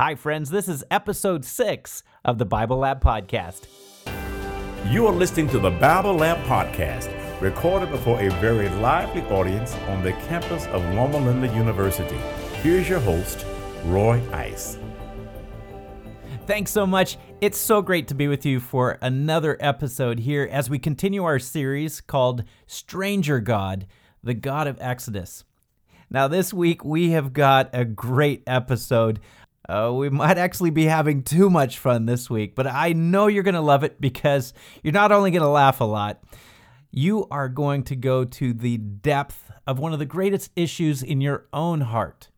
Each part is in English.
Hi, friends. This is episode six of the Bible Lab Podcast. You are listening to the Bible Lab Podcast, recorded before a very lively audience on the campus of Loma Linda University. Here's your host, Roy Ice. Thanks so much. It's so great to be with you for another episode here as we continue our series called Stranger God, the God of Exodus. Now, this week we have got a great episode. Uh, we might actually be having too much fun this week, but I know you're going to love it because you're not only going to laugh a lot, you are going to go to the depth of one of the greatest issues in your own heart,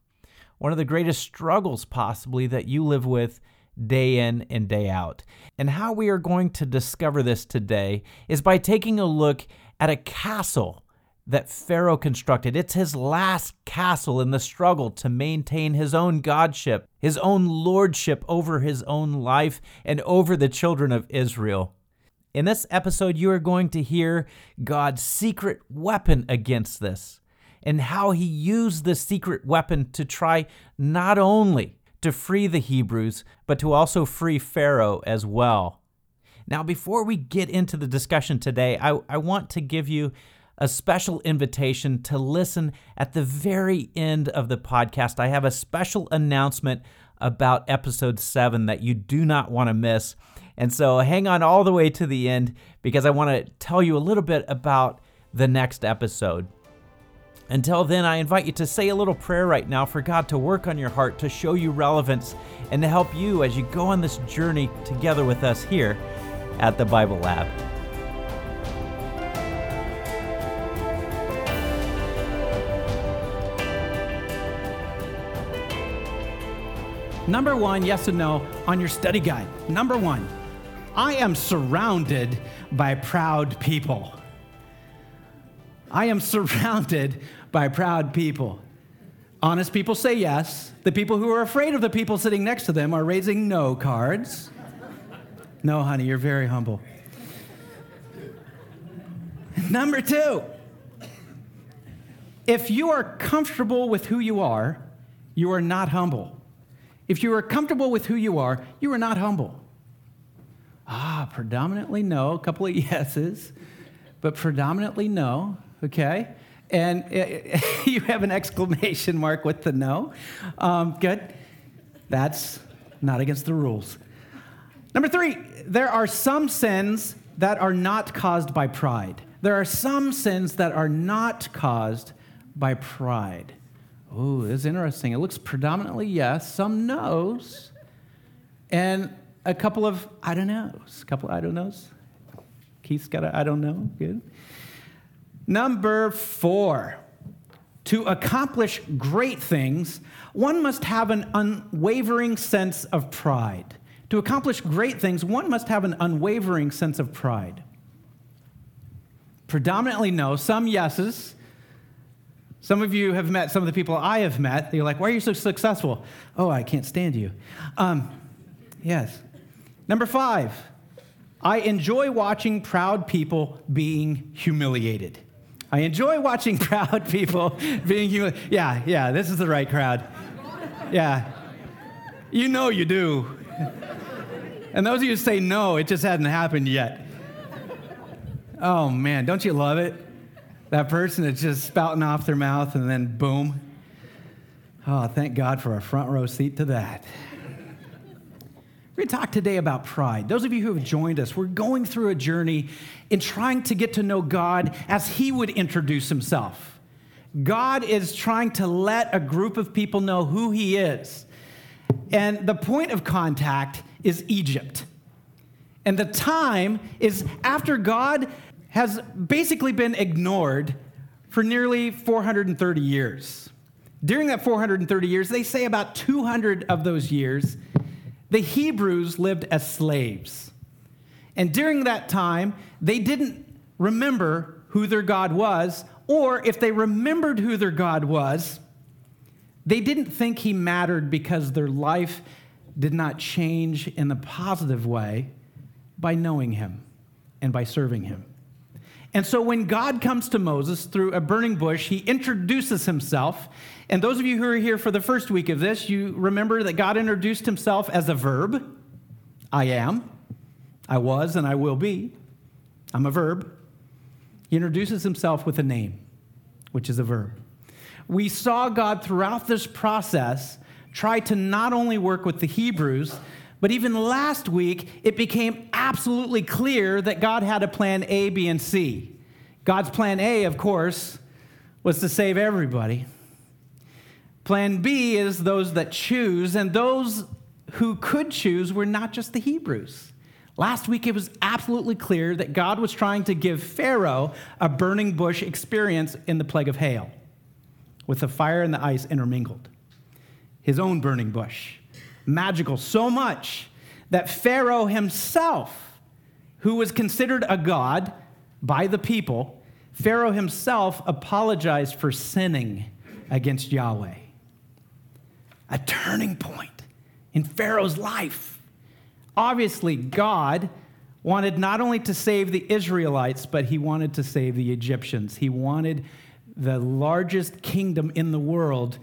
one of the greatest struggles possibly that you live with day in and day out. And how we are going to discover this today is by taking a look at a castle that Pharaoh constructed. It's his last castle in the struggle to maintain his own godship, his own lordship over his own life and over the children of Israel. In this episode, you are going to hear God's secret weapon against this and how he used the secret weapon to try not only to free the Hebrews, but to also free Pharaoh as well. Now, before we get into the discussion today, I, I want to give you a special invitation to listen at the very end of the podcast. I have a special announcement about episode seven that you do not want to miss. And so hang on all the way to the end because I want to tell you a little bit about the next episode. Until then, I invite you to say a little prayer right now for God to work on your heart, to show you relevance, and to help you as you go on this journey together with us here at the Bible Lab. Number one, yes and no, on your study guide. Number one, I am surrounded by proud people. I am surrounded by proud people. Honest people say yes. The people who are afraid of the people sitting next to them are raising no cards. No, honey, you're very humble. Number two, if you are comfortable with who you are, you are not humble. If you are comfortable with who you are, you are not humble. Ah, predominantly no, a couple of yeses, but predominantly no, okay? And you have an exclamation mark with the no. Um, good. That's not against the rules. Number three, there are some sins that are not caused by pride. There are some sins that are not caused by pride. Oh, is interesting. It looks predominantly yes, some no's, and a couple of I don't knows. A couple of I don't knows. Keith's got a I don't know. Good. Number four. To accomplish great things, one must have an unwavering sense of pride. To accomplish great things, one must have an unwavering sense of pride. Predominantly no, some yeses. Some of you have met some of the people I have met. You're like, why are you so successful? Oh, I can't stand you. Um, yes. Number five, I enjoy watching proud people being humiliated. I enjoy watching proud people being humiliated. Yeah, yeah, this is the right crowd. Yeah. You know you do. And those of you who say no, it just hasn't happened yet. Oh man, don't you love it? That person is just spouting off their mouth and then boom. Oh, thank God for a front row seat to that. We're going to talk today about pride. Those of you who have joined us, we're going through a journey in trying to get to know God as He would introduce Himself. God is trying to let a group of people know who He is. And the point of contact is Egypt. And the time is after God has basically been ignored for nearly 430 years. During that 430 years, they say about 200 of those years, the Hebrews lived as slaves. And during that time, they didn't remember who their God was, or if they remembered who their God was, they didn't think he mattered because their life did not change in a positive way by knowing him and by serving him. And so when God comes to Moses through a burning bush, he introduces himself. And those of you who are here for the first week of this, you remember that God introduced himself as a verb I am, I was, and I will be. I'm a verb. He introduces himself with a name, which is a verb. We saw God throughout this process try to not only work with the Hebrews, but even last week, it became absolutely clear that God had a plan A, B, and C. God's plan A, of course, was to save everybody. Plan B is those that choose, and those who could choose were not just the Hebrews. Last week, it was absolutely clear that God was trying to give Pharaoh a burning bush experience in the plague of hail, with the fire and the ice intermingled. His own burning bush magical so much that Pharaoh himself, who was considered a god by the people, Pharaoh himself apologized for sinning against Yahweh. A turning point in Pharaoh's life. Obviously, God wanted not only to save the Israelites, but he wanted to save the Egyptians. He wanted the largest kingdom in the world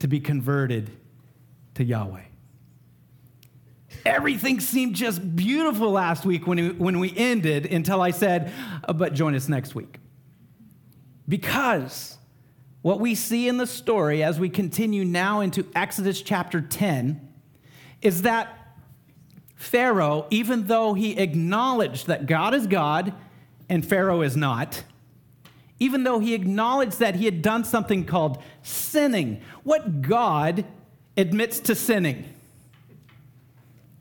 to be converted to Yahweh. Everything seemed just beautiful last week when we, when we ended until I said, uh, but join us next week. Because what we see in the story as we continue now into Exodus chapter 10 is that Pharaoh, even though he acknowledged that God is God and Pharaoh is not, even though he acknowledged that he had done something called sinning, what God admits to sinning?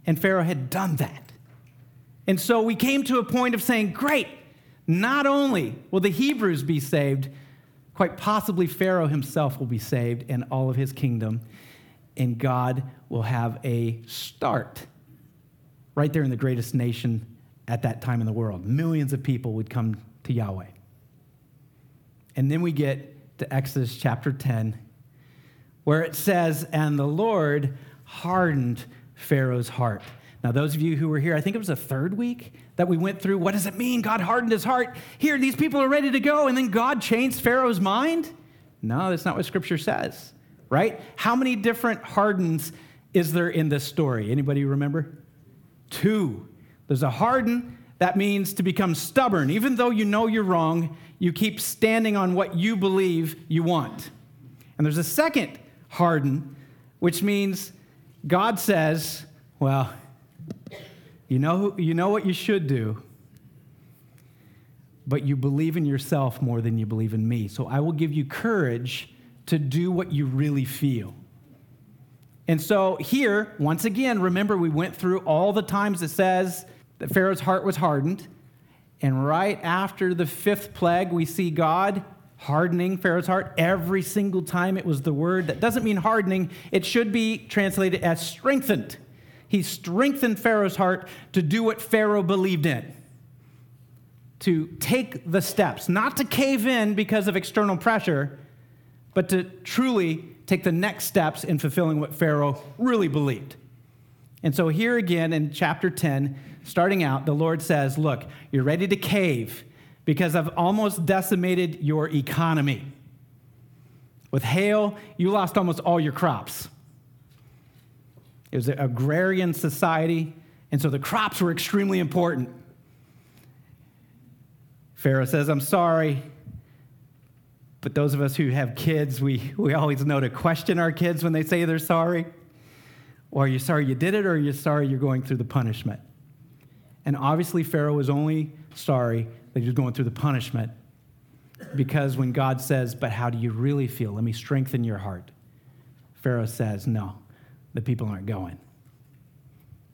And Pharaoh had done that. And so we came to a point of saying, great, not only will the Hebrews be saved, quite possibly Pharaoh himself will be saved and all of his kingdom, and God will have a start right there in the greatest nation at that time in the world. Millions of people would come to Yahweh. And then we get to Exodus chapter 10, where it says, And the Lord hardened Pharaoh's heart. Now, those of you who were here, I think it was the third week that we went through. What does it mean? God hardened his heart. Here, these people are ready to go, and then God changed Pharaoh's mind? No, that's not what Scripture says, right? How many different hardens is there in this story? Anybody remember? Two. There's a harden that means to become stubborn. Even though you know you're wrong, you keep standing on what you believe you want. And there's a second harden, which means God says, well, you know, you know what you should do, but you believe in yourself more than you believe in me. So I will give you courage to do what you really feel. And so here, once again, remember we went through all the times it says that Pharaoh's heart was hardened. And right after the fifth plague, we see God hardening Pharaoh's heart. Every single time it was the word that doesn't mean hardening, it should be translated as strengthened. He strengthened Pharaoh's heart to do what Pharaoh believed in, to take the steps, not to cave in because of external pressure, but to truly take the next steps in fulfilling what Pharaoh really believed. And so, here again in chapter 10, starting out, the Lord says, Look, you're ready to cave because I've almost decimated your economy. With hail, you lost almost all your crops. It was an agrarian society, and so the crops were extremely important. Pharaoh says, I'm sorry, but those of us who have kids, we, we always know to question our kids when they say they're sorry. Or are you sorry you did it, or are you sorry you're going through the punishment? And obviously, Pharaoh was only sorry that he was going through the punishment. Because when God says, But how do you really feel? Let me strengthen your heart. Pharaoh says, No, the people aren't going.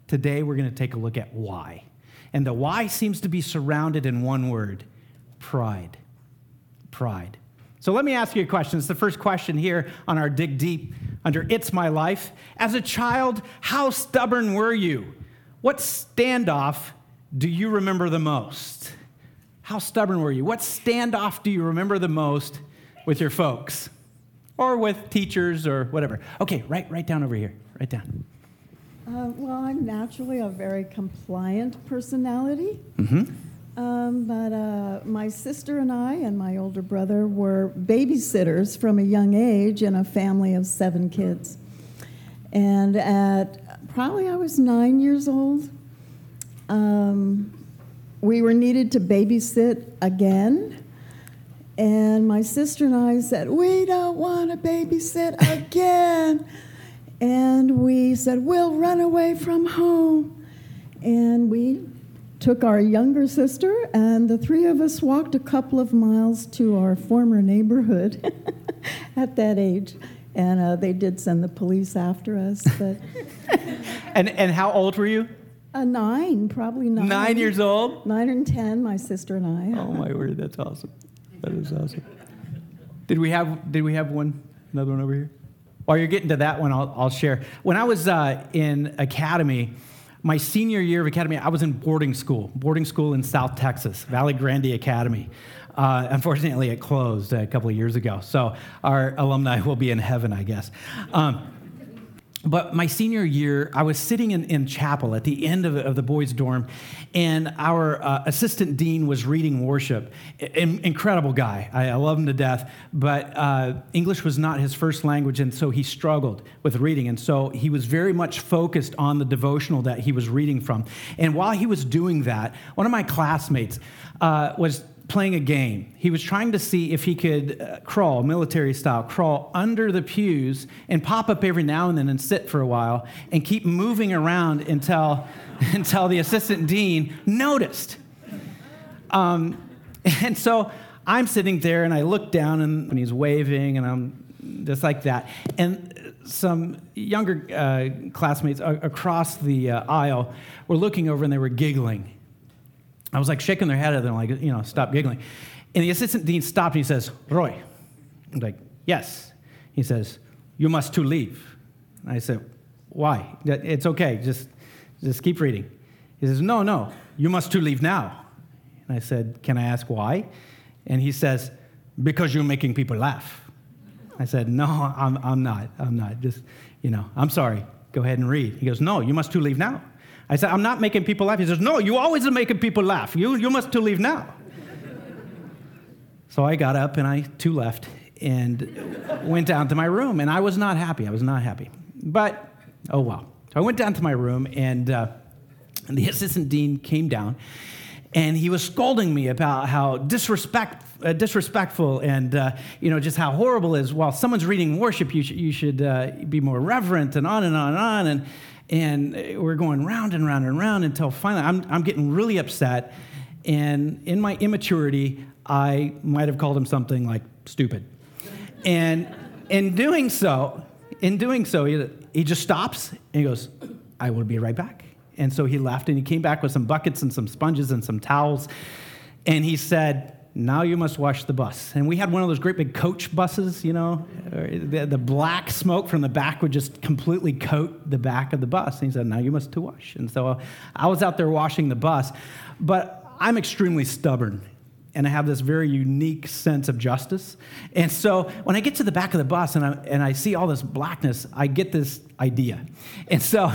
Today, we're going to take a look at why. And the why seems to be surrounded in one word pride. Pride. So let me ask you a question. It's the first question here on our Dig Deep under It's My Life. As a child, how stubborn were you? What standoff do you remember the most? How stubborn were you? What standoff do you remember the most with your folks or with teachers or whatever? Okay, right, right down over here. Right down. Uh, well, I'm naturally a very compliant personality. Mm-hmm. Um, but uh, my sister and I and my older brother were babysitters from a young age in a family of seven kids. And at probably I was nine years old, um, we were needed to babysit again. And my sister and I said, We don't want to babysit again. and we said, We'll run away from home. And we took our younger sister, and the three of us walked a couple of miles to our former neighborhood at that age. And uh, they did send the police after us. But And, and how old were you? Uh, nine, probably nine. Nine years old? Nine and ten, my sister and I. Oh my word, that's awesome. That is awesome. Did we have did we have one another one over here? While you're getting to that one, I'll, I'll share. When I was uh, in academy, my senior year of academy, I was in boarding school, boarding school in South Texas, Valley Grande Academy. Uh, unfortunately, it closed a couple of years ago, so our alumni will be in heaven, I guess. Um, but my senior year, I was sitting in, in chapel at the end of, of the boys' dorm, and our uh, assistant dean was reading worship. In, incredible guy. I, I, love him to death, but uh, English was not his first language, and so he struggled with reading. And so he was very much focused on the devotional that he was reading from. And while he was doing that, one of my classmates uh, was playing a game. He was trying to see if he could uh, crawl, military style, crawl under the pews and pop up every now and then and sit for a while and keep moving around until, until the assistant dean noticed. Um, and so I'm sitting there and I look down and, and he's waving and I'm just like that. And some younger uh, classmates across the uh, aisle were looking over and they were giggling I was like shaking their head at them, like, you know, stop giggling. And the assistant dean stopped and he says, Roy. I'm like, yes. He says, you must to leave. And I said, why? It's okay, just, just keep reading. He says, no, no, you must to leave now. And I said, can I ask why? And he says, because you're making people laugh. I said, no, I'm, I'm not. I'm not. Just, you know, I'm sorry. Go ahead and read. He goes, no, you must to leave now. I said, I'm not making people laugh. He says, No, you always are making people laugh. You, you must to leave now. so I got up and I too left and went down to my room. And I was not happy. I was not happy. But, oh well. So I went down to my room and, uh, and the assistant dean came down and he was scolding me about how disrespect, uh, disrespectful and uh, you know just how horrible is. While someone's reading worship, you, sh- you should uh, be more reverent and on and on and on. And and we're going round and round and round until finally I'm, I'm getting really upset. And in my immaturity, I might have called him something like stupid. And in doing so, in doing so, he, he just stops and he goes, I will be right back. And so he left and he came back with some buckets and some sponges and some towels. And he said, now you must wash the bus. And we had one of those great big coach buses, you know, the, the, black smoke from the back would just completely coat the back of the bus. And he said, now you must to wash. And so uh, I was out there washing the bus, but I'm extremely stubborn. And I have this very unique sense of justice. And so when I get to the back of the bus and I, and I see all this blackness, I get this idea. And so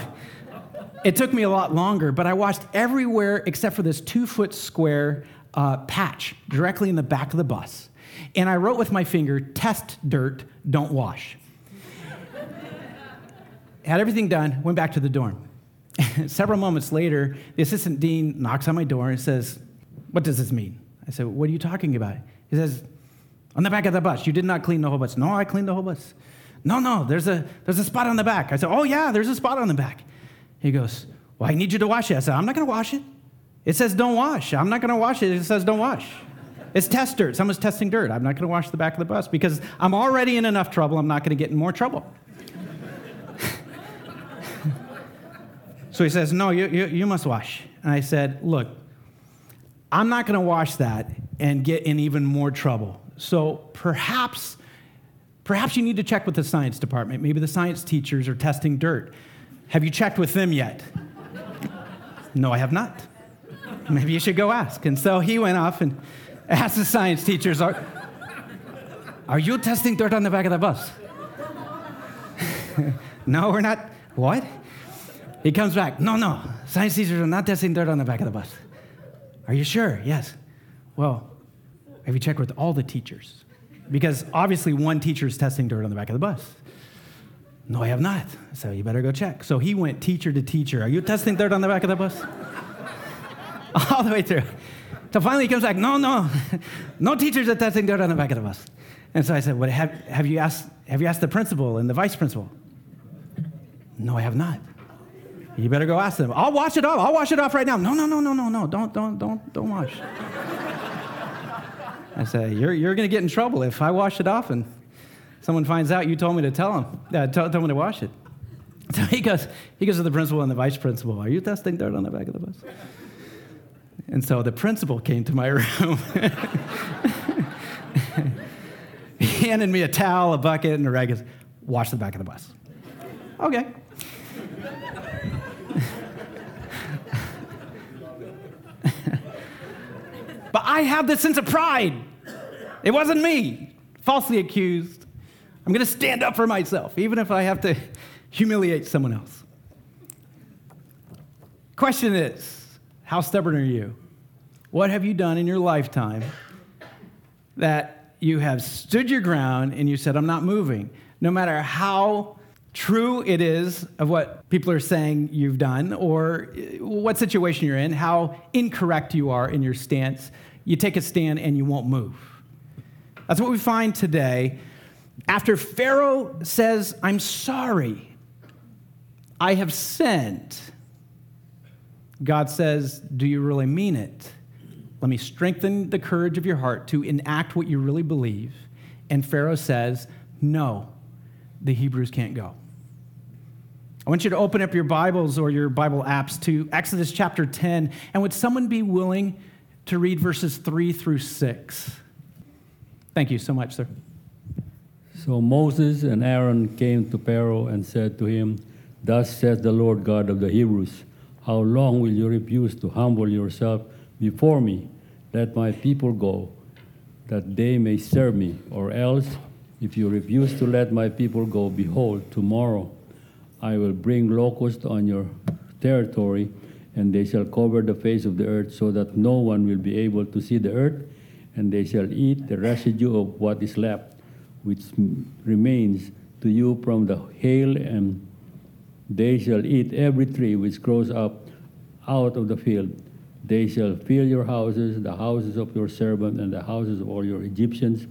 it took me a lot longer, but I watched everywhere except for this two foot square uh, patch directly in the back of the bus. And I wrote with my finger, test dirt, don't wash. Had everything done, went back to the dorm. Several moments later, the assistant dean knocks on my door and says, What does this mean? I said, What are you talking about? He says, On the back of the bus, you did not clean the whole bus. No, I cleaned the whole bus. No, no, there's a, there's a spot on the back. I said, Oh, yeah, there's a spot on the back. He goes, Well, I need you to wash it. I said, I'm not going to wash it. It says don't wash. I'm not going to wash it. It says don't wash. It's test dirt. Someone's testing dirt. I'm not going to wash the back of the bus because I'm already in enough trouble. I'm not going to get in more trouble. so he says, No, you, you, you must wash. And I said, Look, I'm not going to wash that and get in even more trouble. So perhaps, perhaps you need to check with the science department. Maybe the science teachers are testing dirt. Have you checked with them yet? no, I have not. Maybe you should go ask. And so he went off and asked the science teachers, Are, are you testing dirt on the back of the bus? no, we're not. What? He comes back. No, no. Science teachers are not testing dirt on the back of the bus. Are you sure? Yes. Well, have you checked with all the teachers? Because obviously one teacher is testing dirt on the back of the bus. No, I have not. So you better go check. So he went teacher to teacher. Are you testing dirt on the back of the bus? all the way through. So finally he comes back, no, no, no teachers are testing dirt on the back of the bus. And so I said, well, have, have, you asked, have you asked the principal and the vice principal? No, I have not. You better go ask them. I'll wash it off. I'll wash it off right now. No, no, no, no, no, no. Don't, don't, don't, don't wash. I said, you're, you're going to get in trouble if I wash it off and someone finds out you told me to tell them, uh, me to wash it. So he goes, he goes to the principal and the vice principal. Are you testing dirt on the back of the bus? And so the principal came to my room. he handed me a towel, a bucket, and a rag. Goes, Wash the back of the bus. Okay. but I have this sense of pride. It wasn't me, falsely accused. I'm going to stand up for myself, even if I have to humiliate someone else. Question is how stubborn are you? What have you done in your lifetime that you have stood your ground and you said, I'm not moving? No matter how true it is of what people are saying you've done or uh, what situation you're in, how incorrect you are in your stance, you take a stand and you won't move. That's what we find today. After Pharaoh says, I'm sorry, I have sinned, God says, Do you really mean it? Let me strengthen the courage of your heart to enact what you really believe. And Pharaoh says, No, the Hebrews can't go. I want you to open up your Bibles or your Bible apps to Exodus chapter 10. And would someone be willing to read verses 3 through 6? Thank you so much, sir. So Moses and Aaron came to Pharaoh and said to him, Thus says the Lord God of the Hebrews, How long will you refuse to humble yourself before me? Let my people go, that they may serve me. Or else, if you refuse to let my people go, behold, tomorrow I will bring locusts on your territory, and they shall cover the face of the earth, so that no one will be able to see the earth, and they shall eat the residue of what is left, which remains to you from the hail, and they shall eat every tree which grows up out of the field. They shall fill your houses, the houses of your servant, and the houses of all your Egyptians,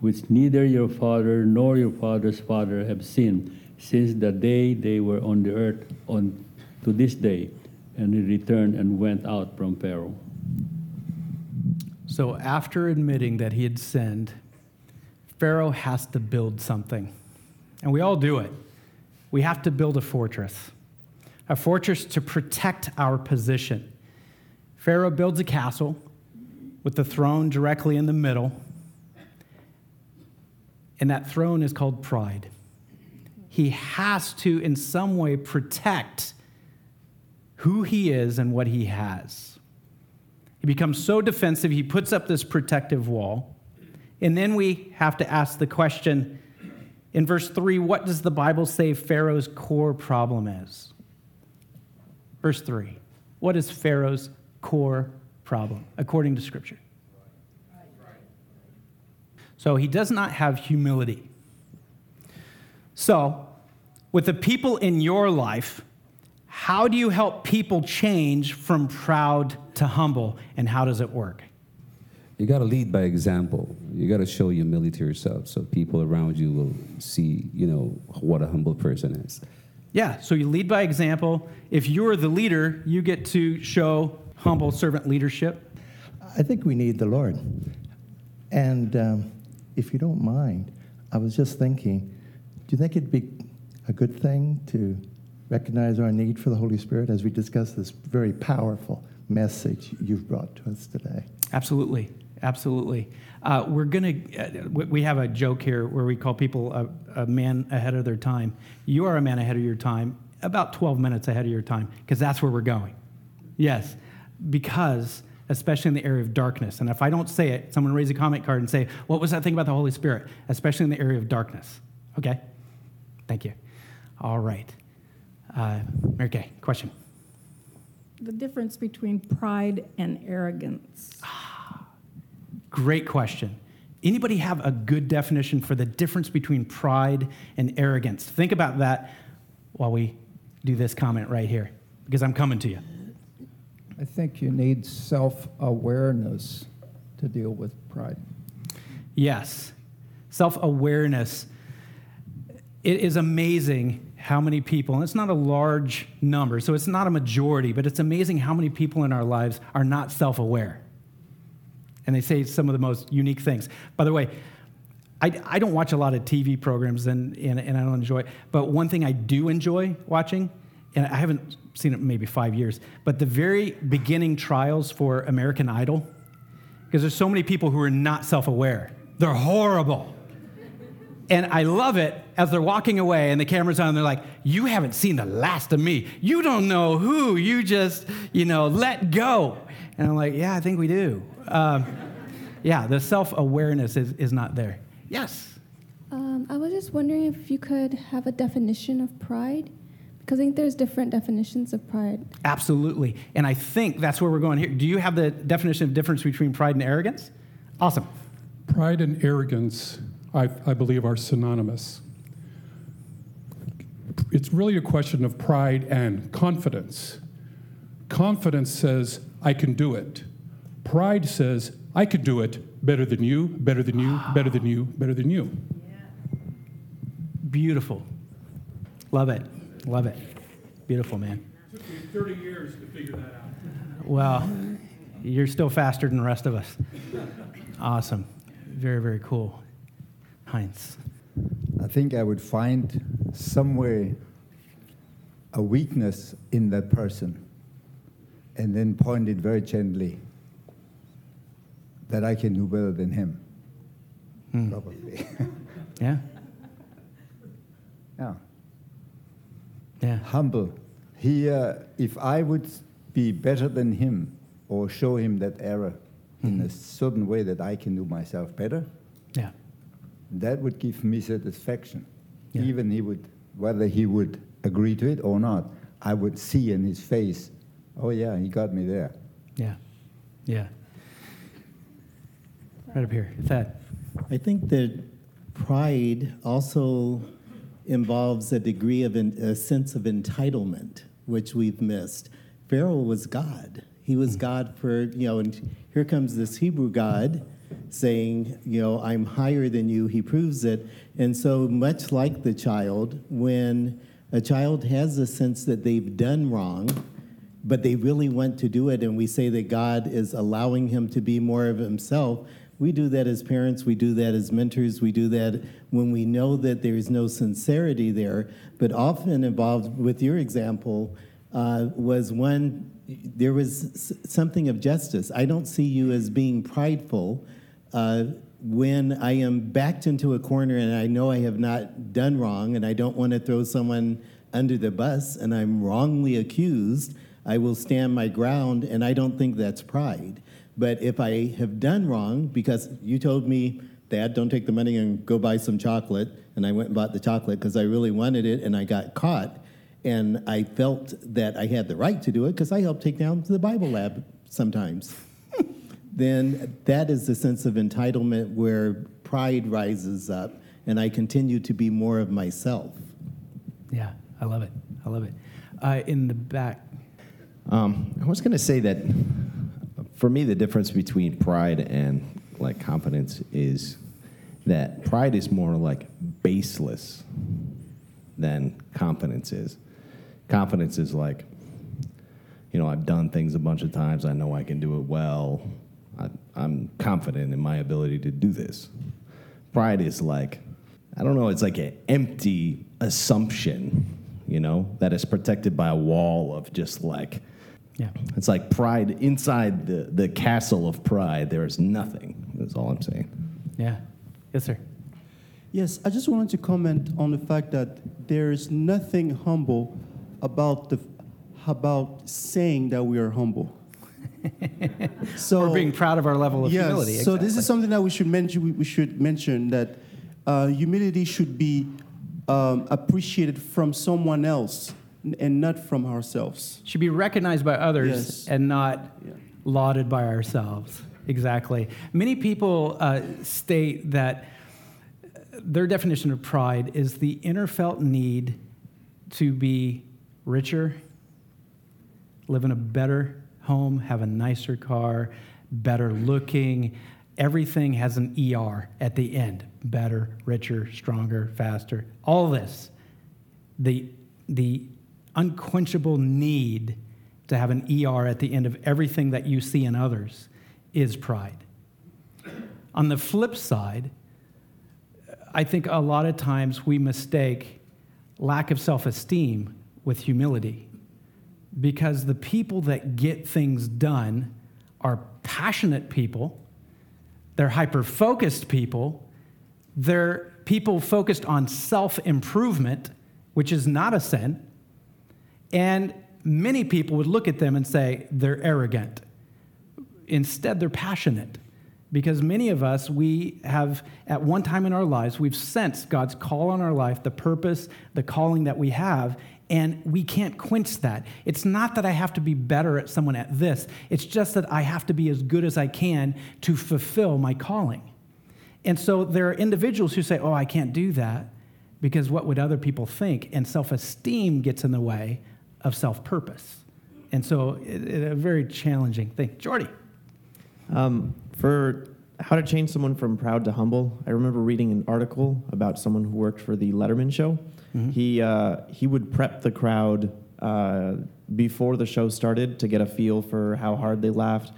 which neither your father nor your father's father have seen, since the day they were on the earth on to this day. And he returned and went out from Pharaoh. So, after admitting that he had sinned, Pharaoh has to build something. And we all do it. We have to build a fortress, a fortress to protect our position. Pharaoh builds a castle with the throne directly in the middle, and that throne is called pride. He has to, in some way, protect who he is and what he has. He becomes so defensive, he puts up this protective wall. And then we have to ask the question in verse 3 what does the Bible say Pharaoh's core problem is? Verse 3 What is Pharaoh's core problem, according to Scripture? So he does not have humility. So, with the people in your life, how do you help people change from proud to humble, and how does it work? You got to lead by example. You got to show humility to yourself so people around you will see, you know, what a humble person is. Yeah, so you lead by example. If you're the leader, you get to show humble servant leadership. I think we need the Lord. And um, if you don't mind, I was just thinking, do you think it'd be a good thing to recognize our need for the Holy Spirit as we discuss this very powerful message you've brought to us today? Absolutely. Absolutely. Uh, we're going to, uh, we have a joke here where we call people a, a, man ahead of their time. You are a man ahead of your time, about 12 minutes ahead of your time, because that's where we're going. Yes, because, especially in the area of darkness. And if I don't say it, someone raise a comment card and say, What was that thing about the Holy Spirit? Especially in the area of darkness. Okay? Thank you. All right. Uh, Mary Kay, question. The difference between pride and arrogance. Great question. Anybody have a good definition for the difference between pride and arrogance? Think about that while we do this comment right here, because I'm coming to you. I think you need self awareness to deal with pride. Yes, self awareness. It is amazing how many people, and it's not a large number, so it's not a majority, but it's amazing how many people in our lives are not self aware. And they say some of the most unique things. By the way, I, I don't watch a lot of TV programs and, and, and I don't enjoy it, but one thing I do enjoy watching, and I haven't seen it maybe five years, but the very beginning trials for American Idol, because there's so many people who are not self aware. They're horrible. And I love it as they're walking away and the camera's on, they're like, You haven't seen the last of me. You don't know who. You just, you know, let go. And I'm like, Yeah, I think we do. Um, yeah, the self awareness is, is not there. Yes. Um, I was just wondering if you could have a definition of pride, because I think there's different definitions of pride. Absolutely. And I think that's where we're going here. Do you have the definition of difference between pride and arrogance? Awesome. Pride and arrogance, I, I believe, are synonymous. It's really a question of pride and confidence. Confidence says, I can do it. Pride says, I could do it better than you, better than you, better than you, better than you. Beautiful. Love it. Love it. Beautiful, man. It took me 30 years to figure that out. Well, you're still faster than the rest of us. Awesome. Very, very cool. Heinz. I think I would find somewhere a weakness in that person and then point it very gently that I can do better than him. Hmm. Probably. Yeah. yeah. Yeah. Humble. He, uh, if I would be better than him or show him that error in a certain way that I can do myself better, Yeah. that would give me satisfaction. Yeah. Even he would, whether he would agree to it or not, I would see in his face, oh yeah, he got me there. Yeah. Yeah. Right up here. Thad. I think that pride also involves a degree of en- a sense of entitlement, which we've missed. Pharaoh was God. He was God for, you know, and here comes this Hebrew God saying, you know, I'm higher than you. He proves it. And so, much like the child, when a child has a sense that they've done wrong, but they really want to do it, and we say that God is allowing him to be more of himself, we do that as parents, we do that as mentors, we do that when we know that there is no sincerity there. But often involved with your example uh, was one, there was something of justice. I don't see you as being prideful. Uh, when I am backed into a corner and I know I have not done wrong and I don't want to throw someone under the bus and I'm wrongly accused, I will stand my ground, and I don't think that's pride. But if I have done wrong, because you told me, Dad, don't take the money and go buy some chocolate, and I went and bought the chocolate because I really wanted it, and I got caught, and I felt that I had the right to do it because I helped take down the Bible lab sometimes. then that is the sense of entitlement where pride rises up, and I continue to be more of myself. Yeah, I love it. I love it. Uh, in the back. Um, I was going to say that for me, the difference between pride and like confidence is that pride is more like baseless than confidence is. Confidence is like, you know, I've done things a bunch of times. I know I can do it well. I, I'm confident in my ability to do this. Pride is like, I don't know, it's like an empty assumption, you know, that is protected by a wall of just like, Yeah. it's like pride inside the, the castle of pride. There is nothing. That's all I'm saying. Yeah. Yes, sir. Yes, I just wanted to comment on the fact that there is nothing humble about the about saying that we are humble. so Or being proud of our level of yes, humility. So this is something that we should mention. We, we should mention that uh, humility should be um, appreciated from someone else, n- and not from ourselves. Should be recognized by others Yes. and not lauded by ourselves. Exactly. Many people uh, state that their definition of pride is the inner felt need to be richer, live in a better home, have a nicer car, better looking. Everything has an ER at the end better, richer, stronger, faster. All this. The, the unquenchable need to have an ER at the end of everything that you see in others is pride. On the flip side, I think a lot of times we mistake lack of self esteem with humility because the people that get things done are passionate people, they're hyper focused people, they're people focused on self improvement, which is not a sin. And many people would look at them and say they're arrogant. Instead, they're passionate because many of us, we have, at one time in our lives, we've sensed God's call on our life, the purpose, the calling that we have, and we can't quench that. It's not that I have to be better at someone at this, it's just that I have to be as good as I can to fulfill my calling. And so there are individuals who say, Oh, I can't do that because what would other people think? And self esteem gets in the way of self purpose. And so it, it, a very challenging thing. Jordy. Um, for how to change someone from proud to humble, I remember reading an article about someone who worked for the Letterman show. He, uh, he would prep the crowd uh, before the show started to get a feel for how hard they laughed.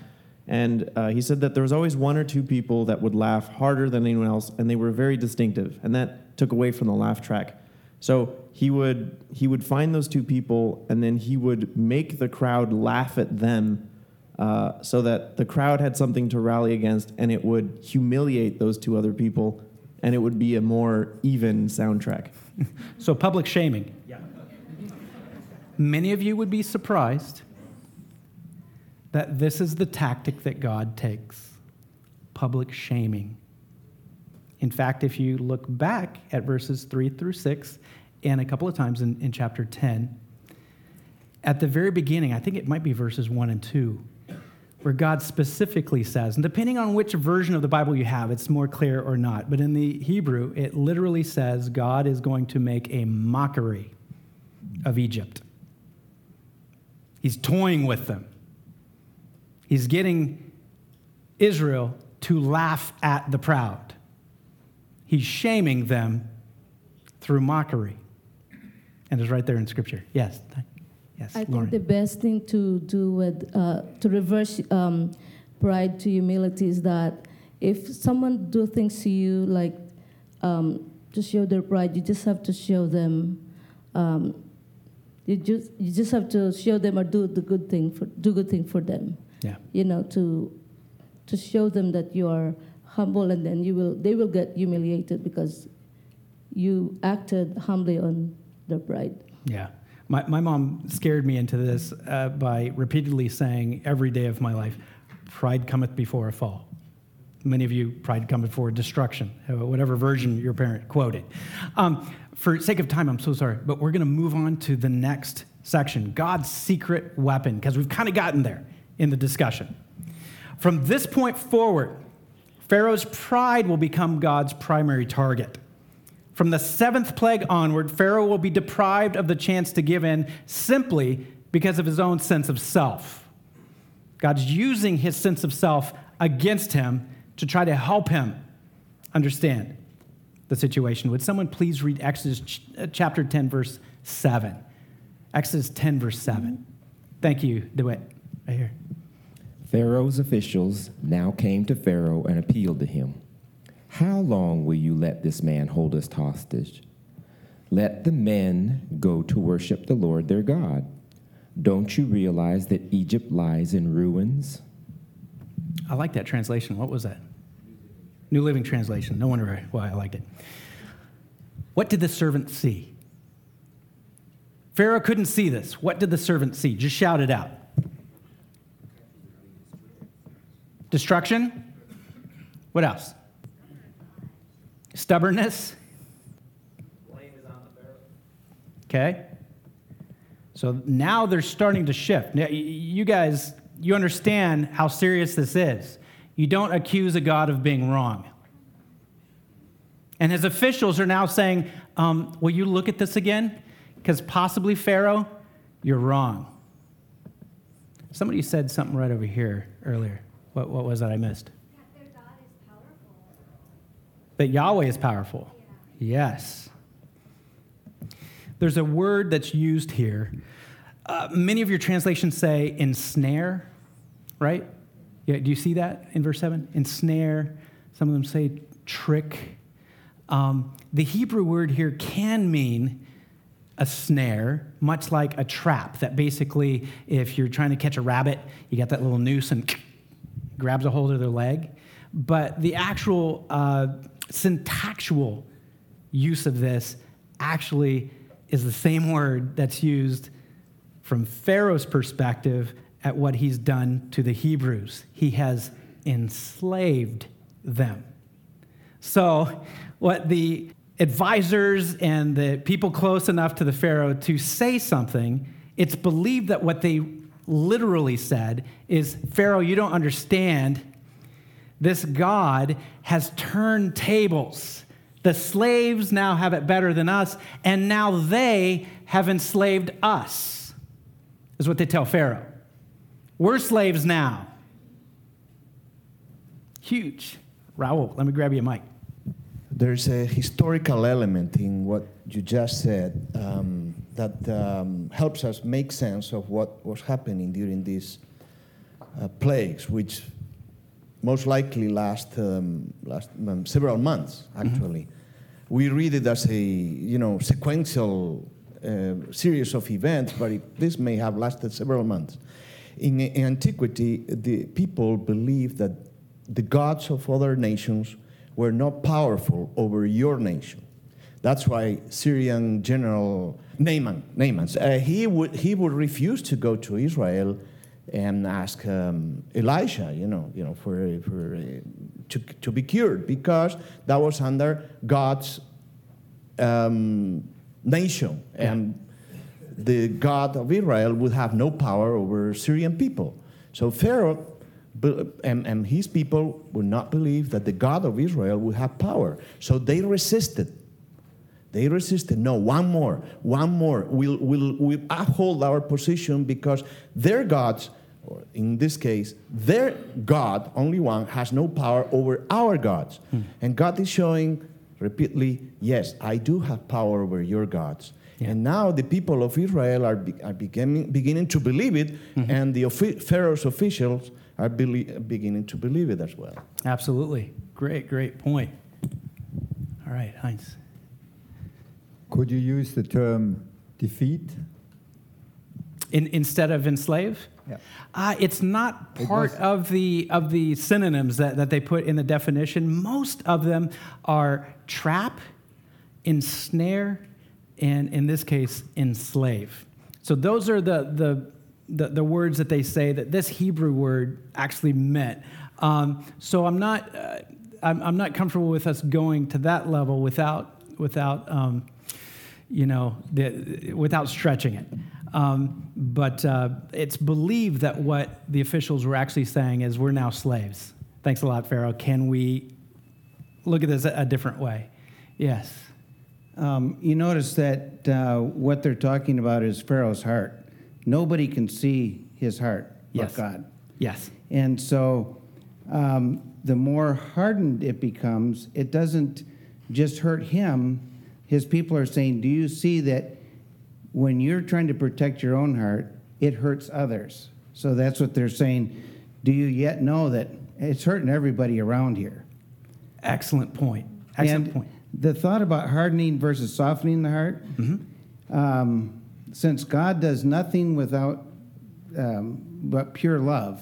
And uh, he said that there was always one or two people that would laugh harder than anyone else, and they were very distinctive, and that took away from the laugh track. So he would he would find those two people, and then he would make the crowd laugh at them, uh, so that the crowd had something to rally against, and it would humiliate those two other people, and it would be a more even soundtrack. So public shaming. Yeah. Many of you would be surprised that this is the tactic that God takes public shaming. In fact, if you look back at verses 3 through 6, and a couple of times in, in chapter 10, at the very beginning, I think it might be verses 1 and 2, where God specifically says, and depending on which version of the Bible you have, it's more clear or not, but in the Hebrew, it literally says God is going to make a mockery of Egypt. He's toying with them. He's getting Israel to laugh at the proud. He's shaming them through mockery. And it's right there in Scripture. Yes. Yes, I Lauren. think the best thing to do with uh, to reverse um, pride to humility is that if someone do things to you like um, to show their pride, you just have to show them. Um, you just you just have to show them or do the good thing for do good thing for them. Yeah. You know to to show them that you are humble, and then you will they will get humiliated because you acted humbly on their pride. Yeah. My, my mom scared me into this uh, by repeatedly saying every day of my life, pride cometh before a fall. Many of you, pride cometh before destruction, uh, whatever version your parent quoted. Um, for sake of time, I'm so sorry, but we're going to move on to the next section God's secret weapon, because we've kind of gotten there in the discussion. From this point forward, Pharaoh's pride will become God's primary target. From the seventh plague onward, Pharaoh will be deprived of the chance to give in simply because of his own sense of self. God's using his sense of self against him to try to help him understand the situation. Would someone please read Exodus uh, chapter 10, verse 7? Exodus 10, verse 7. Thank you, DeWitt. Right here. Pharaoh's officials now came to Pharaoh and appealed to him. How long will you let this man hold us hostage? Let the men go to worship the Lord their God. Don't you realize that Egypt lies in ruins? I like that translation. What was that? New Living Translation. No wonder why I liked it. What did the servant see? Pharaoh couldn't see this. What did the servant see? Just shout it out. Destruction? What else? Stubbornness? Okay. So now they're starting to shift. Now, you guys, you understand how serious this is. You don't accuse a God of being wrong. And his officials are now saying, um, Will you look at this again? Because possibly, Pharaoh, you're wrong. Somebody said something right over here earlier. What, what was that I missed? That Yahweh is powerful. Yes. There's a word that's used here. Uh, many of your translations say ensnare, right? Yeah, do you see that in verse 7? Ensnare. Some of them say trick. Um, the Hebrew word here can mean a snare, much like a trap, that basically, if you're trying to catch a rabbit, you got that little noose and grabs a hold of their leg. But the actual uh, syntactual use of this actually is the same word that's used from Pharaoh's perspective at what he's done to the Hebrews. He has enslaved them. So, what the advisors and the people close enough to the Pharaoh to say something, it's believed that what they literally said is Pharaoh, you don't understand. This God has turned tables. The slaves now have it better than us, and now they have enslaved us, is what they tell Pharaoh. We're slaves now. Huge. Raul, let me grab you a mic. There's a historical element in what you just said um, that um, helps us make sense of what was happening during these uh, plagues, which most likely last, um, last um, several months, actually. We read it as a you know sequential uh, series of events, but it, this may have lasted several months. In, in antiquity, the people believed that the gods of other nations were not powerful over your nation. That's why Syrian general Naaman, Naaman uh, he, would, he would refuse to go to Israel and ask um, Elisha, you know, you know for, for, uh, to, to be cured because that was under God's um, nation. And the God of Israel would have no power over Syrian people. So Pharaoh and, and his people would not believe that the God of Israel would have power. So they resisted. They resisted. No, one more, one more. We'll, we'll, we'll uphold our position because their gods, or in this case, their God, only one, has no power over our gods. Hmm. And God is showing repeatedly, yes, I do have power over your gods. And now the people of Israel are, be- are beginning, beginning to believe it, mm-hmm. and the offi- Pharaoh's officials are belie- beginning to believe it as well. Absolutely. Great, great point. All right, Heinz. Could you use the term defeat? In, instead of enslave? Yeah. Uh, it's not part was- of the of the synonyms that, that they put in the definition. Most of them are trap, ensnare, and in this case, enslave. So those are the the the, the words that they say that this Hebrew word actually meant. Um, so I'm not uh, I'm, I'm not comfortable with us going to that level without without um, you know the, without stretching it. Um, but uh, it's believed that what the officials were actually saying is we're now slaves. Thanks a lot, Pharaoh. Can we look at this a, a different way? Yes. Um, you notice that uh, what they're talking about is Pharaoh's heart. Nobody can see his heart but Yes. God. Yes. And so um, the more hardened it becomes, it doesn't just hurt him. His people are saying, Do you see that when you're trying to protect your own heart, it hurts others? So that's what they're saying. Do you yet know that it's hurting everybody around here? Excellent point. Excellent and point. The thought about hardening versus softening the heart, um, since God does nothing without um, but pure love,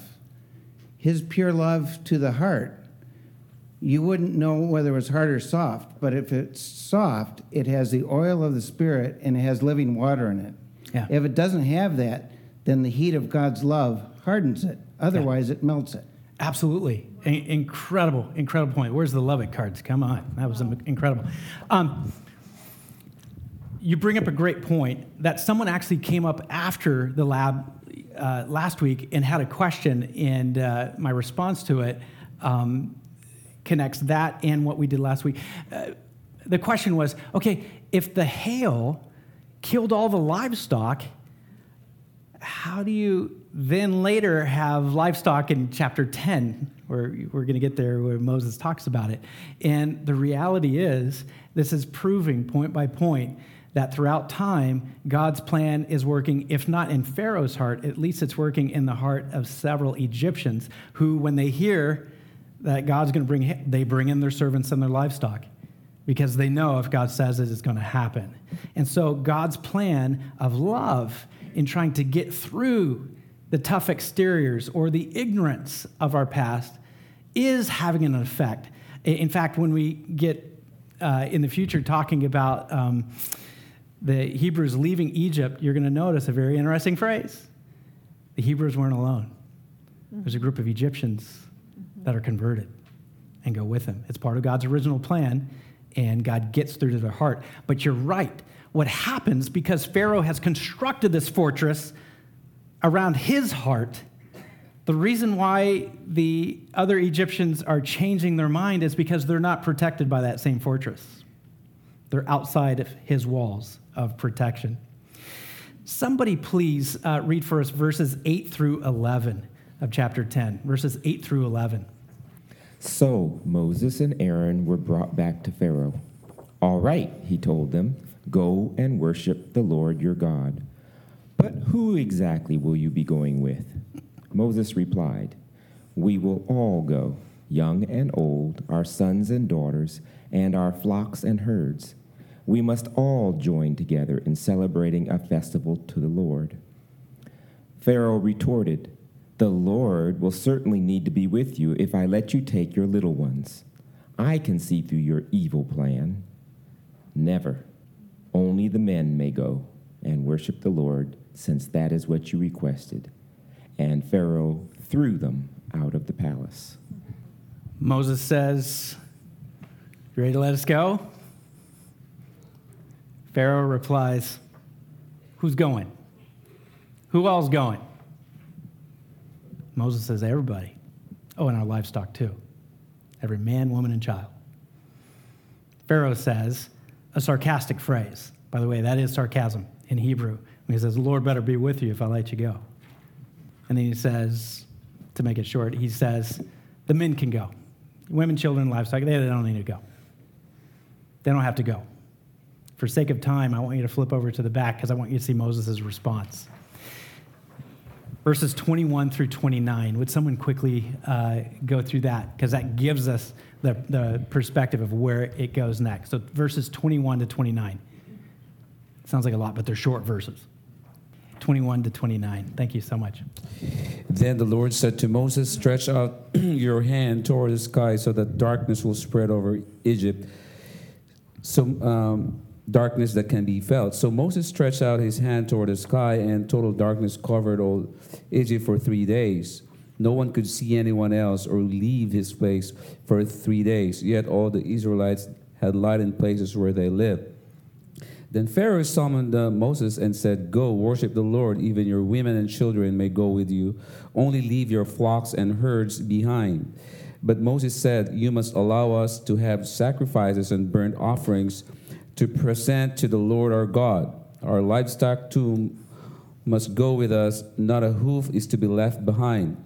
His pure love to the heart, you wouldn't know whether it was hard or soft. But if it's soft, it has the oil of the Spirit and it has living water in it. Yeah. If it doesn't have that, then the heat of God's love hardens it. Otherwise, it melts it. Absolutely. In- incredible, incredible point. Where's the Lubbock cards? Come on. That was incredible. Um, you bring up a great point that someone actually came up after the lab uh, last week and had a question, and uh, my response to it um, connects that and what we did last week. Uh, the question was okay, if the hail killed all the livestock, how do you then later have livestock in chapter 10, where we're going to get there where Moses talks about it? And the reality is, this is proving point by point that throughout time, God's plan is working, if not in Pharaoh's heart, at least it's working in the heart of several Egyptians who, when they hear that God's going to bring, they bring in their servants and their livestock because they know if God says it, it's going to happen. And so God's plan of love in trying to get through the tough exteriors or the ignorance of our past is having an effect. In fact, when we get uh, in the future talking about um, the Hebrews leaving Egypt, you're going to notice a very interesting phrase. The Hebrews weren't alone. There's a group of Egyptians that are converted and go with him. It's part of God's original plan, and God gets through to their heart. But you're right. What happens because Pharaoh has constructed this fortress around his heart, the reason why the other Egyptians are changing their mind is because they're not protected by that same fortress. They're outside of his walls of protection. Somebody please uh, read for us verses 8 through 11 of chapter 10, verses 8 through 11. So Moses and Aaron were brought back to Pharaoh. All right, he told them, go and worship the Lord your God. But who exactly will you be going with? Moses replied, We will all go, young and old, our sons and daughters, and our flocks and herds. We must all join together in celebrating a festival to the Lord. Pharaoh retorted, The Lord will certainly need to be with you if I let you take your little ones. I can see through your evil plan. Never. Only the men may go and worship the Lord, since that is what you requested. And Pharaoh threw them out of the palace. Moses says, You ready to let us go? Pharaoh replies, Who's going? Who all's going? Moses says, Everybody. Oh, and our livestock too. Every man, woman, and child. Pharaoh says a sarcastic phrase. By the way, that is sarcasm in Hebrew. He says, Lord better be with you if I let you go. And then he says, to make it short, he says, The men can go. Women, children, livestock, they don't need to go. They don't have to go. For sake of time, I want you to flip over to the back because I want you to see Moses' response. Verses 21 through 29. Would someone quickly uh, go through that? Because that gives us the, the perspective of where it goes next. So, verses 21 to 29. Sounds like a lot, but they're short verses. 21 to 29. Thank you so much. Then the Lord said to Moses, Stretch out your hand toward the sky so that darkness will spread over Egypt. So, um, darkness that can be felt. So Moses stretched out his hand toward the sky, and total darkness covered all Egypt for three days. No one could see anyone else or leave his place for three days. Yet all the Israelites had light in places where they lived. Then Pharaoh summoned uh, Moses and said, Go, worship the Lord. Even your women and children may go with you. Only leave your flocks and herds behind. But Moses said, You must allow us to have sacrifices and burnt offerings to present to the Lord our God. Our livestock too must go with us, not a hoof is to be left behind.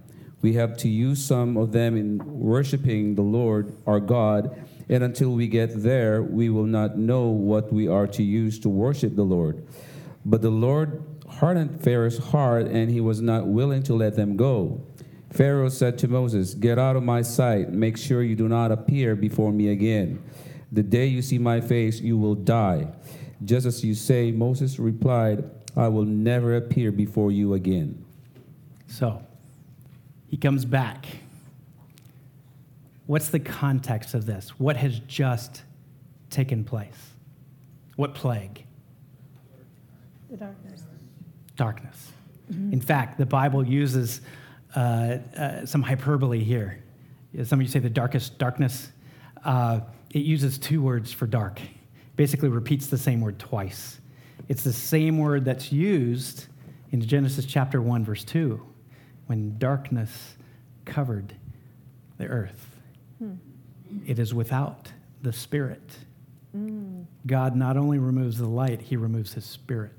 We have to use some of them in worshiping the Lord our God, and until we get there, we will not know what we are to use to worship the Lord. But the Lord hardened Pharaoh's heart, and he was not willing to let them go. Pharaoh said to Moses, Get out of my sight, make sure you do not appear before me again. The day you see my face, you will die. Just as you say, Moses replied, I will never appear before you again. So, he comes back. What's the context of this? What has just taken place? What plague? The darkness. Darkness. Mhm. In fact, the Bible uses uh, uh, some hyperbole here. Some of you say the darkest darkness. Uh, it uses two words for dark. Basically, repeats the same word twice. It's the same word that's used in Genesis chapter 1, verse 2, when darkness covered the earth. Hmm. It is without the Spirit. Mm. God not only removes the light, he removes his Spirit.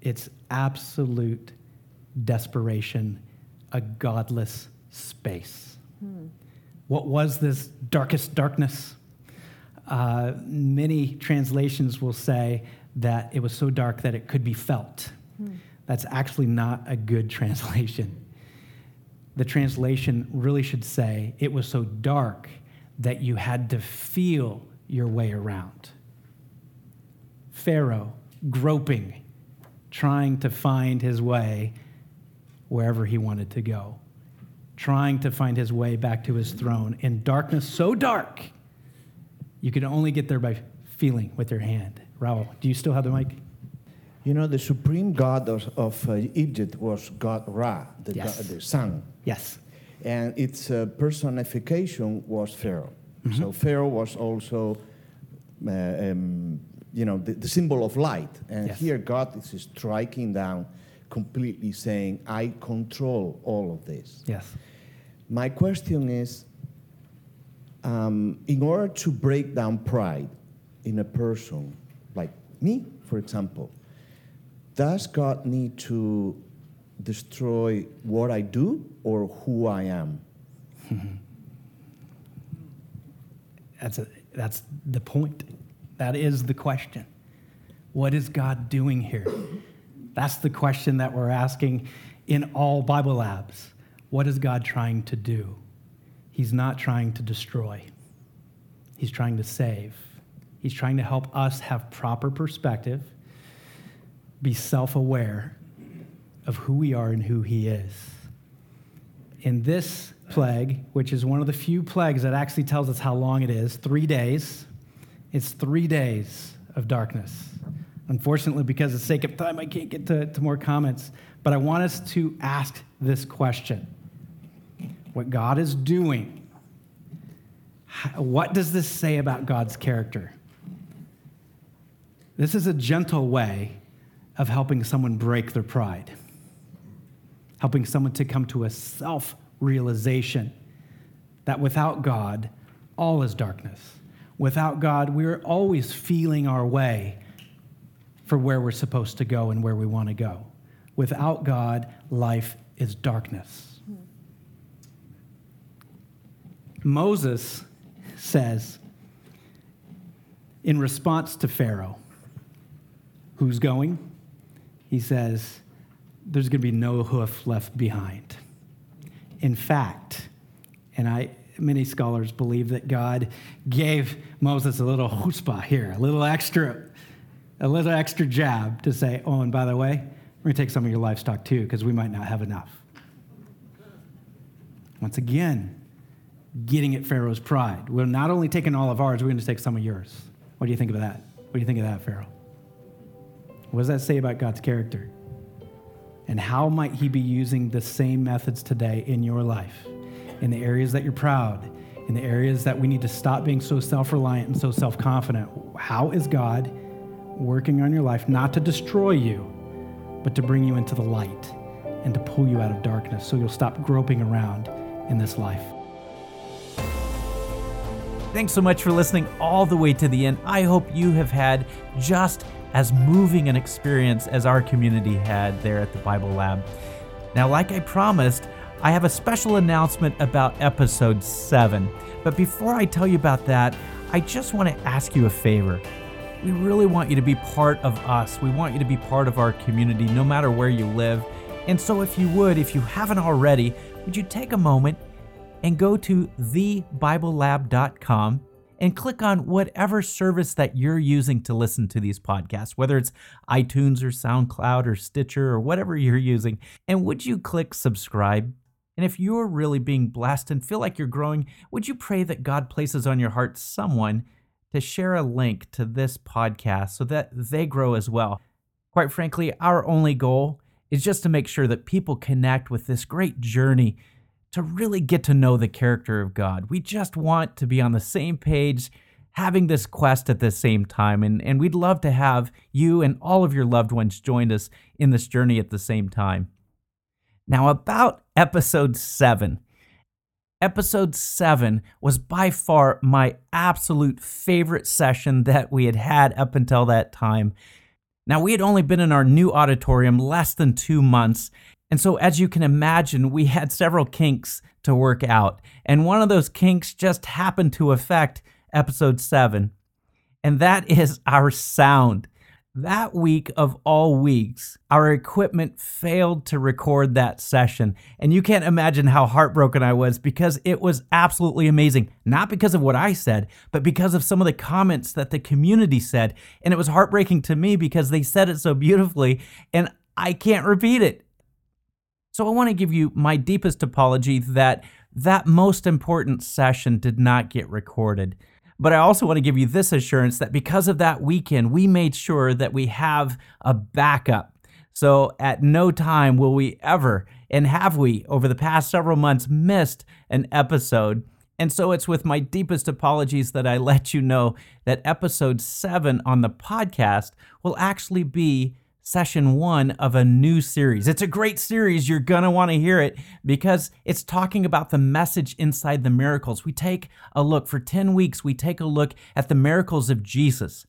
It's absolute desperation, a godless space. Hmm. What was this darkest darkness? Uh, many translations will say that it was so dark that it could be felt. Hmm. That's actually not a good translation. The translation really should say it was so dark that you had to feel your way around. Pharaoh groping, trying to find his way wherever he wanted to go, trying to find his way back to his throne in darkness so dark you could only get there by feeling with your hand. Raul, do you still have the mic? You know, the supreme god of, of uh, Egypt was God Ra, the, Yes. god, the sun. Yes. And its uh, personification was Pharaoh. So Pharaoh was also, uh, um, you know, the, the symbol of light. And Yes. here God is striking down, completely saying, I control all of this. Yes. My question is um, in order to break down pride in a person, like me, for example, does God need to destroy what I do or who I am? That's, a, that's the point. That is the question. What is God doing here? That's the question that we're asking in all Bible labs. What is God trying to do? He's not trying to destroy, He's trying to save. He's trying to help us have proper perspective, be self aware of who we are and who He is. In this plague, which is one of the few plagues that actually tells us how long it is three days, it's three days of darkness. Unfortunately, because of the sake of time, I can't get to, to more comments, but I want us to ask this question What God is doing, what does this say about God's character? This is a gentle way of helping someone break their pride, helping someone to come to a self realization that without God, all is darkness. Without God, we're always feeling our way for where we're supposed to go and where we want to go. Without God, life is darkness. Moses says, in response to Pharaoh, who's going? He says, There's going to be no hoof left behind. In fact, and I, many scholars believe that God gave Moses a little chutzpah here, a little extra, a little extra jab to say, oh, and by the way, we're going to take some of your livestock too, because we might not have enough. Once again, getting at Pharaoh's pride. We're not only taking all of ours, we're going to take some of yours. What do you think of that? What do you think of that, Pharaoh? What does that say about God's character? And how might He be using the same methods today in your life? In the areas that you're proud, in the areas that we need to stop being so self reliant and so self confident. How is God working on your life not to destroy you, but to bring you into the light and to pull you out of darkness so you'll stop groping around in this life? Thanks so much for listening all the way to the end. I hope you have had just as moving an experience as our community had there at the Bible Lab. Now, like I promised, I have a special announcement about episode 7. But before I tell you about that, I just want to ask you a favor. We really want you to be part of us. We want you to be part of our community no matter where you live. And so, if you would, if you haven't already, would you take a moment and go to thebiblelab.com and click on whatever service that you're using to listen to these podcasts, whether it's iTunes or SoundCloud or Stitcher or whatever you're using. And would you click subscribe? And if you're really being blessed and feel like you're growing, would you pray that God places on your heart someone to share a link to this podcast so that they grow as well? Quite frankly, our only goal is just to make sure that people connect with this great journey to really get to know the character of God. We just want to be on the same page having this quest at the same time. And, and we'd love to have you and all of your loved ones join us in this journey at the same time. Now, about episode seven. Episode seven was by far my absolute favorite session that we had had up until that time. Now, we had only been in our new auditorium less than two months. And so, as you can imagine, we had several kinks to work out. And one of those kinks just happened to affect episode seven, and that is our sound. That week of all weeks, our equipment failed to record that session. And you can't imagine how heartbroken I was because it was absolutely amazing. Not because of what I said, but because of some of the comments that the community said. And it was heartbreaking to me because they said it so beautifully and I can't repeat it. So I want to give you my deepest apology that that most important session did not get recorded. But I also want to give you this assurance that because of that weekend, we made sure that we have a backup. So at no time will we ever, and have we over the past several months, missed an episode. And so it's with my deepest apologies that I let you know that episode seven on the podcast will actually be session one of a new series. It's a great series. You're going to want to hear it because it's talking about the message inside the miracles. We take a look, for 10 weeks, we take a look at the miracles of Jesus.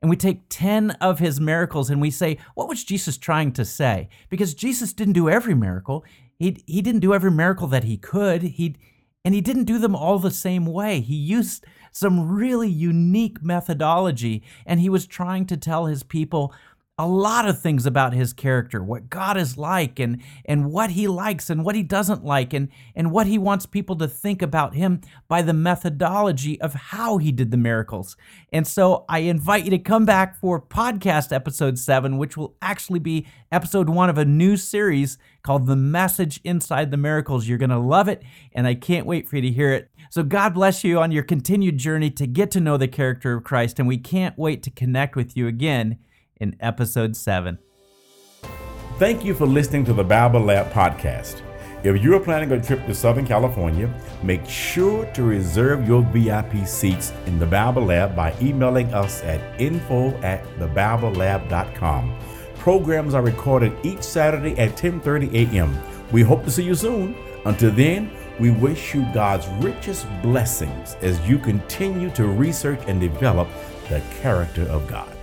And we take 10 of his miracles and we say, what was Jesus trying to say? Because Jesus didn't do every miracle. He, he didn't do every miracle that he could. He, and he didn't do them all the same way. He used some really unique methodology and he was trying to tell his people a lot of things about his character, what God is like and and what he likes and what he doesn't like and and what he wants people to think about him by the methodology of how he did the miracles. And so I invite you to come back for podcast episode 7 which will actually be episode 1 of a new series called The Message Inside the Miracles. You're going to love it and I can't wait for you to hear it. So God bless you on your continued journey to get to know the character of Christ and we can't wait to connect with you again in episode 7. Thank you for listening to the Bible Lab podcast. If you are planning a trip to Southern California, make sure to reserve your VIP seats in the Bible Lab by emailing us at info at thebiblelab.com. Programs are recorded each Saturday at 10:30 a.m. We hope to see you soon. Until then, we wish you God's richest blessings as you continue to research and develop the character of God.